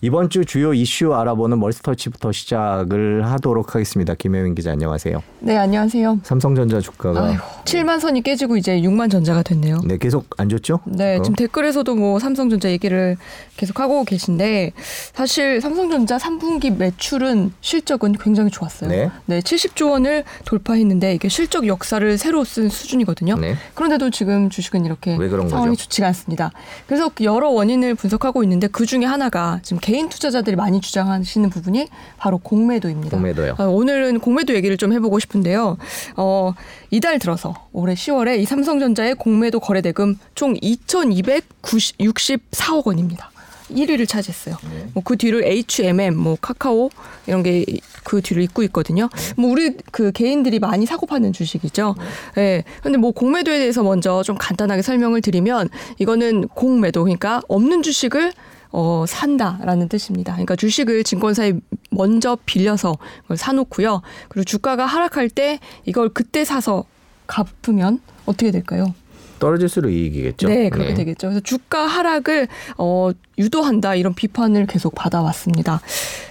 이번 주 주요 이슈 알아보는 멀스터치부터 시작을 하도록 하겠습니다. 김혜민 기자 안녕하세요. 네, 안녕하세요. 삼성전자 주가가 아이고, 7만 선이 깨지고 이제 6만 전자가 됐네요. 네 계속 안 좋죠? 네, 그거? 지금 댓글에서도 뭐 삼성전자 얘기를 계속 하고 계신데 사실 삼성전자 3분기 매출은 실적은 굉장히 좋았어요. 네. 네, 70조 원을 돌파했는데 이게 실적 역사를 새로 쓴 수준이거든요. 네. 그런데도 지금 주식은 이렇게 상황이 거죠? 좋지가 않습니다. 그래서 여러 원인을 분석하고 있는데 그 중에 하나가 지금 개인 투자자들이 많이 주장하시는 부분이 바로 공매도입니다. 공매도요. 어, 오늘은 공매도 얘기를 좀 해보고 싶은데요. 어, 이달 들어서 올해 10월에 이 삼성전자의 공매도 거래 대금 총 2,264억 원입니다. 1위를 차지했어요. 뭐그 뒤를 H&M, 뭐 카카오 이런 게 그 뒤를 잇고 있거든요. 뭐 우리 그 개인들이 많이 사고 파는 주식이죠. 예. 네. 근데 뭐 공매도에 대해서 먼저 좀 간단하게 설명을 드리면 이거는 공매도 그러니까 없는 주식을 어, 산다라는 뜻입니다. 그러니까 주식을 증권사에 먼저 빌려서 그걸 사놓고요. 그리고 주가가 하락할 때 이걸 그때 사서 갚으면 어떻게 될까요? 떨어질수록 이익이겠죠. 네, 그렇게 되겠죠. 그래서 주가 하락을 어, 유도한다 이런 비판을 계속 받아왔습니다.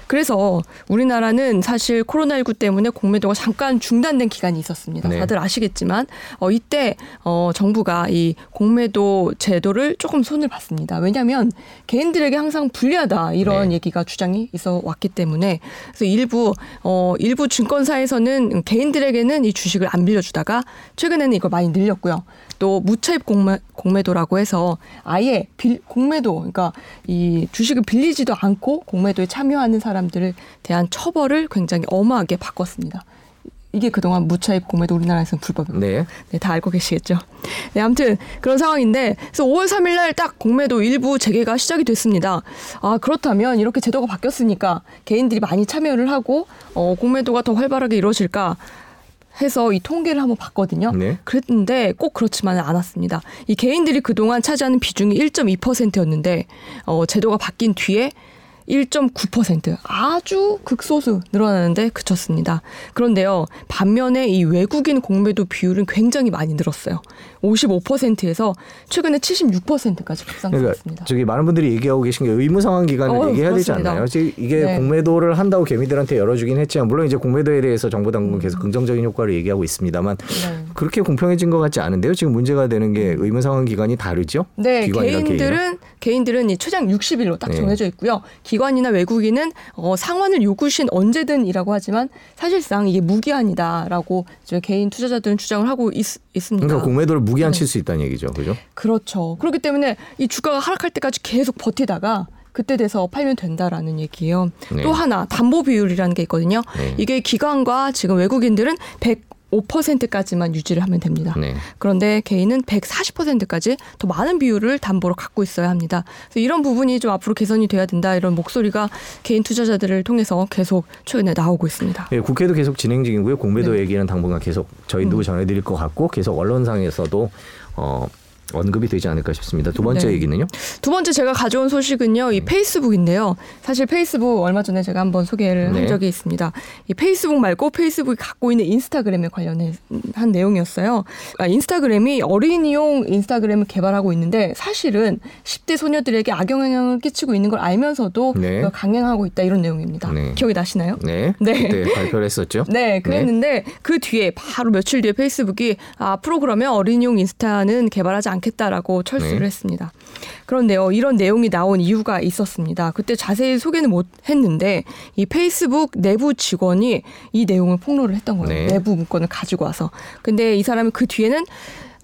그래서 우리나라는 사실 코로나19 때문에 공매도가 잠깐 중단된 기간이 있었습니다. 네. 다들 아시겠지만 어, 이때 어, 정부가 이 공매도 제도를 조금 손을 봤습니다. 왜냐하면 개인들에게 항상 불리하다 이런 네. 얘기가 주장이 있어 왔기 때문에 그래서 일부 어, 일부 증권사에서는 개인들에게는 이 주식을 안 빌려주다가 최근에는 이걸 많이 늘렸고요. 또 무차입 공매, 공매도라고 해서 아예 빌, 공매도 그러니까 이 주식을 빌리지도 않고 공매도에 참여하는 사람들을 대한 처벌을 굉장히 엄하게 바꿨습니다. 이게 그동안 무차입 공매도 우리나라에서는 불법이고 네. 네, 다 알고 계시겠죠. 네, 아무튼 그런 상황인데 그래서 5월 3일 날 딱 공매도 일부 재개가 시작이 됐습니다. 아, 그렇다면 이렇게 제도가 바뀌었으니까 개인들이 많이 참여를 하고 어, 공매도가 더 활발하게 이루어질까 해서 이 통계를 한번 봤거든요. 네. 그랬는데 꼭 그렇지만은 않았습니다. 이 개인들이 그동안 차지하는 비중이 1.2%였는데 어, 제도가 바뀐 뒤에 1.9% 아주 극소수 늘어나는데 그쳤습니다. 그런데요. 반면에 이 외국인 공매도 비율은 굉장히 많이 늘었어요. 55%에서 최근에 76%까지 그러니까 급상승했습니다. 저기 많은 분들이 얘기하고 계신 게 의무 상환 기간을 어, 얘기해야 되지 그렇습니다. 않나요? 지금 이게 네. 공매도를 한다고 개미들한테 열어주긴 했지만 물론 이제 공매도에 대해서 정부 당국은 계속 긍정적인 효과를 얘기하고 있습니다만 네. 그렇게 공평해진 것 같지 않은데요. 지금 문제가 되는 게 의무 상환 기간이 다르죠. 네, 개인들은 개인은? 개인들은 이 최장 60일로 딱 네. 정해져 있고요. 기관이나 외국인은 어, 상환을 요구신 언제든이라고 하지만 사실상 이게 무기한이다라고 이제 개인 투자자들은 주장을 하고 있, 습니다 그러니까 공매도를 무기한 네. 칠수 있다는 얘기죠. 그죠? 그렇죠. 그렇기 때문에 이 주가가 하락할 때까지 계속 버티다가 그때 돼서 팔면 된다라는 얘기예요. 네. 또 하나 담보 비율이라는 게 있거든요. 네. 이게 기관과 지금 외국인들은 105%까지만 유지를 하면 됩니다. 네. 그런데 개인은 140%까지 더 많은 비율을 담보로 갖고 있어야 합니다. 그래서 이런 부분이 좀 앞으로 개선이 돼야 된다 이런 목소리가 개인 투자자들을 통해서 계속 최근에 나오고 있습니다. 예, 국회도 계속 진행 중이고요. 공매도 네. 얘기는 당분간 계속 저희도 음. 전해드릴 것 같고 계속 언론상에서도 어, 언급이 되지 않을까 싶습니다. 두 번째 네. 얘기는요? 두 번째 제가 가져온 소식은요, 음. 이 페이스북인데요. 사실 페이스북 얼마 전에 제가 한번 소개를 네. 한 적이 있습니다. 이 페이스북 말고 페이스북이 갖고 있는 인스타그램에 관련한 내용이었어요. 아, 인스타그램이 어린이용 인스타그램을 개발하고 있는데 사실은 10대 소녀들에게 악영향을 끼치고 있는 걸 알면서도 네. 강행하고 있다 이런 내용입니다. 네. 기억이 나시나요? 네. 네. 발표를 했었죠. 네, 그랬는데 그 뒤에 바로 며칠 뒤에 페이스북이 아, 앞으로 그러면 어린이용 인스타는 개발하지 않 겠다라고 철수를 네. 했습니다. 그런데요, 이런 내용이 나온 이유가 있었습니다. 그때 자세히 소개는 못 했는데 이 페이스북 내부 직원이 이 내용을 폭로를 했던 거예요. 네. 내부 문건을 가지고 와서. 근데 이 사람은 그 뒤에는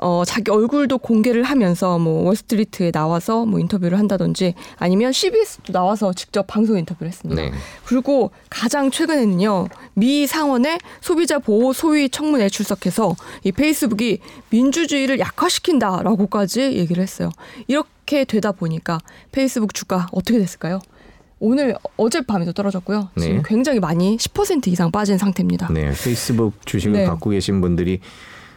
어, 자기 얼굴도 공개를 하면서 뭐 월스트리트에 나와서 뭐 인터뷰를 한다든지 아니면 CBS도 나와서 직접 방송 인터뷰를 했습니다. 네. 그리고 가장 최근에는요 미 상원의 소비자 보호 소위 청문회에 출석해서 이 페이스북이 민주주의를 약화시킨다라고까지 얘기를 했어요. 이렇게 되다 보니까 페이스북 주가 어떻게 됐을까요? 오늘 어젯밤에도 떨어졌고요. 지금 네. 굉장히 많이 10% 이상 빠진 상태입니다. 네, 페이스북 주식을 네. 갖고 계신 분들이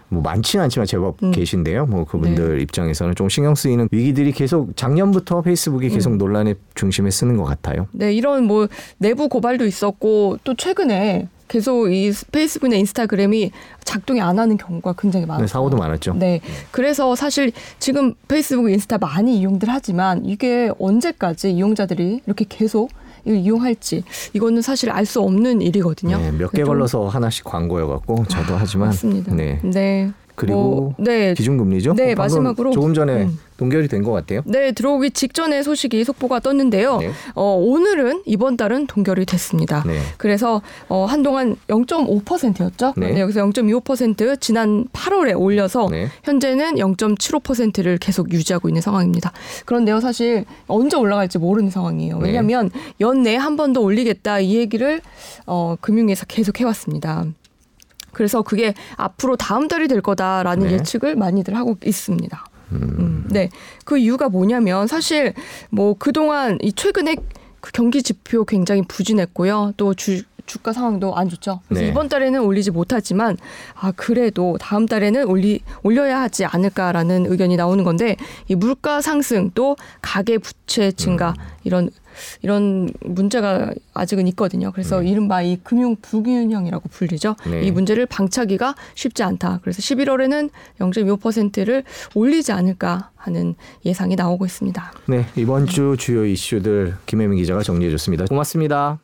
뭐 많지는 않지만 제법 음. 계신데요. 뭐 그분들 입장에서는 좀 신경 쓰이는 위기들이 계속 작년부터 페이스북이 계속 음. 논란의 중심에 쓰는 것 같아요. 네, 이런 뭐 내부 고발도 있었고 또 최근에 계속 이 페이스북이나 인스타그램이 작동이 안 하는 경우가 굉장히 많아요. 네, 사고도 많았죠. 네. 그래서 사실 지금 페이스북, 인스타 많이 이용들 하지만 이게 언제까지 이용자들이 이렇게 계속 이용할지 이거는 사실 알 수 없는 일이거든요. 네, 몇개 좀- 걸러서 하나씩 광고여갖고 저도 하지만 맞습니다. 네. 네. 그리고 뭐, 네. 기준금리죠. 네, 마지막으로 조금 전에 음. 동결이 된 것 같아요. 네, 들어오기 직전에 소식이 속보가 떴는데요. 네. 어, 오늘은 이번 달은 동결이 됐습니다. 네. 그래서 어, 한동안 0.5%였죠. 네. 여기서 0.25% 지난 8월에 올려서 네. 현재는 0.75%를 계속 유지하고 있는 상황입니다. 그런데요, 사실 언제 올라갈지 모르는 상황이에요. 네. 왜냐하면 연내에 한번 더 올리겠다 이 얘기를 어, 금융위에서 계속 해왔습니다. 그래서 그게 앞으로 다음 달이 될 거다라는 네. 예측을 많이들 하고 있습니다. 음, 네. 그 이유가 뭐냐면 사실 뭐 그동안 이 최근에 그 경기 지표 굉장히 부진했고요. 또 주, 주가 상황도 안 좋죠. 그래서 네. 이번 달에는 올리지 못하지만 아 그래도 다음 달에는 올리 올려야 하지 않을까라는 의견이 나오는 건데 이 물가 상승 또 가계 부채 증가 음. 이런 이런 문제가 아직은 있거든요. 그래서 이른바 이 금융 불균형이라고 불리죠. 네. 이 문제를 방치하기가 쉽지 않다. 그래서 11월에는 0.25%를 올리지 않을까 하는 예상이 나오고 있습니다. 네, 이번 주 주요 이슈들 김혜민 기자가 정리해 줬습니다. 고맙습니다.